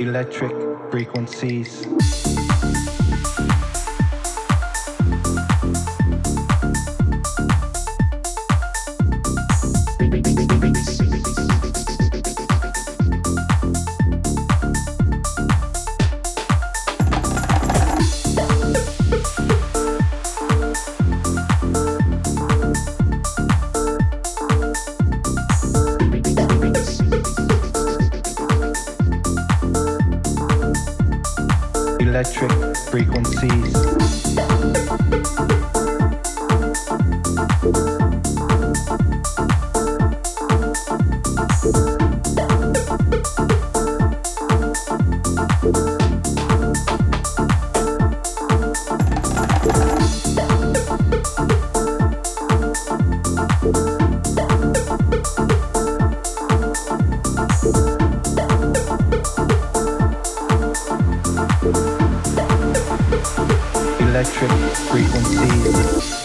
electric frequencies. Electric frequencies. Electric frequencies.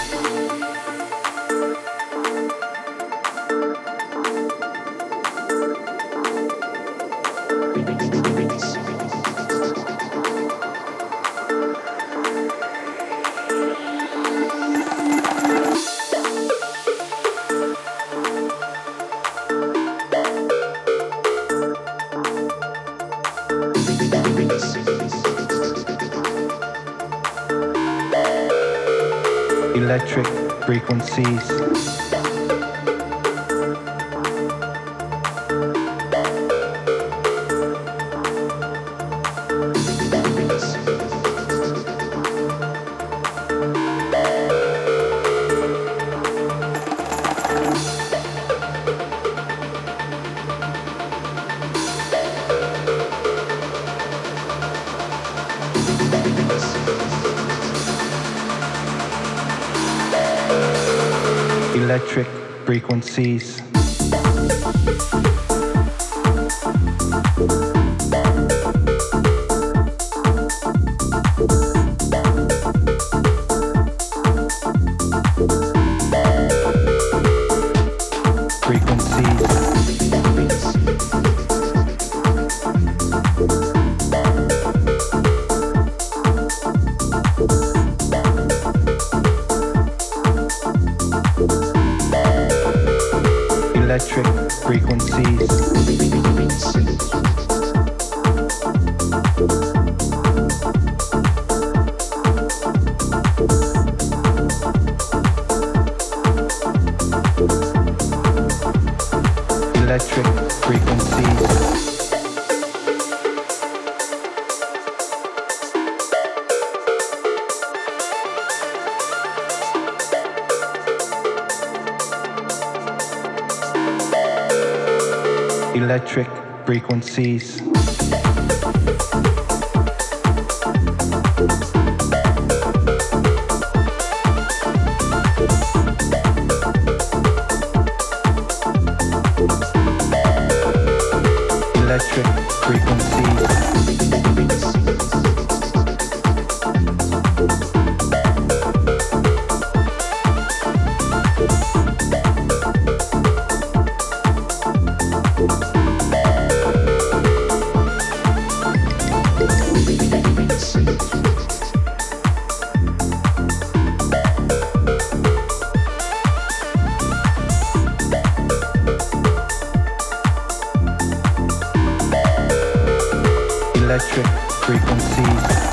Electric frequencies. Electric frequencies. Electric frequencies. Electric frequencies. Electric frequencies. Electric frequencies. Electric frequencies.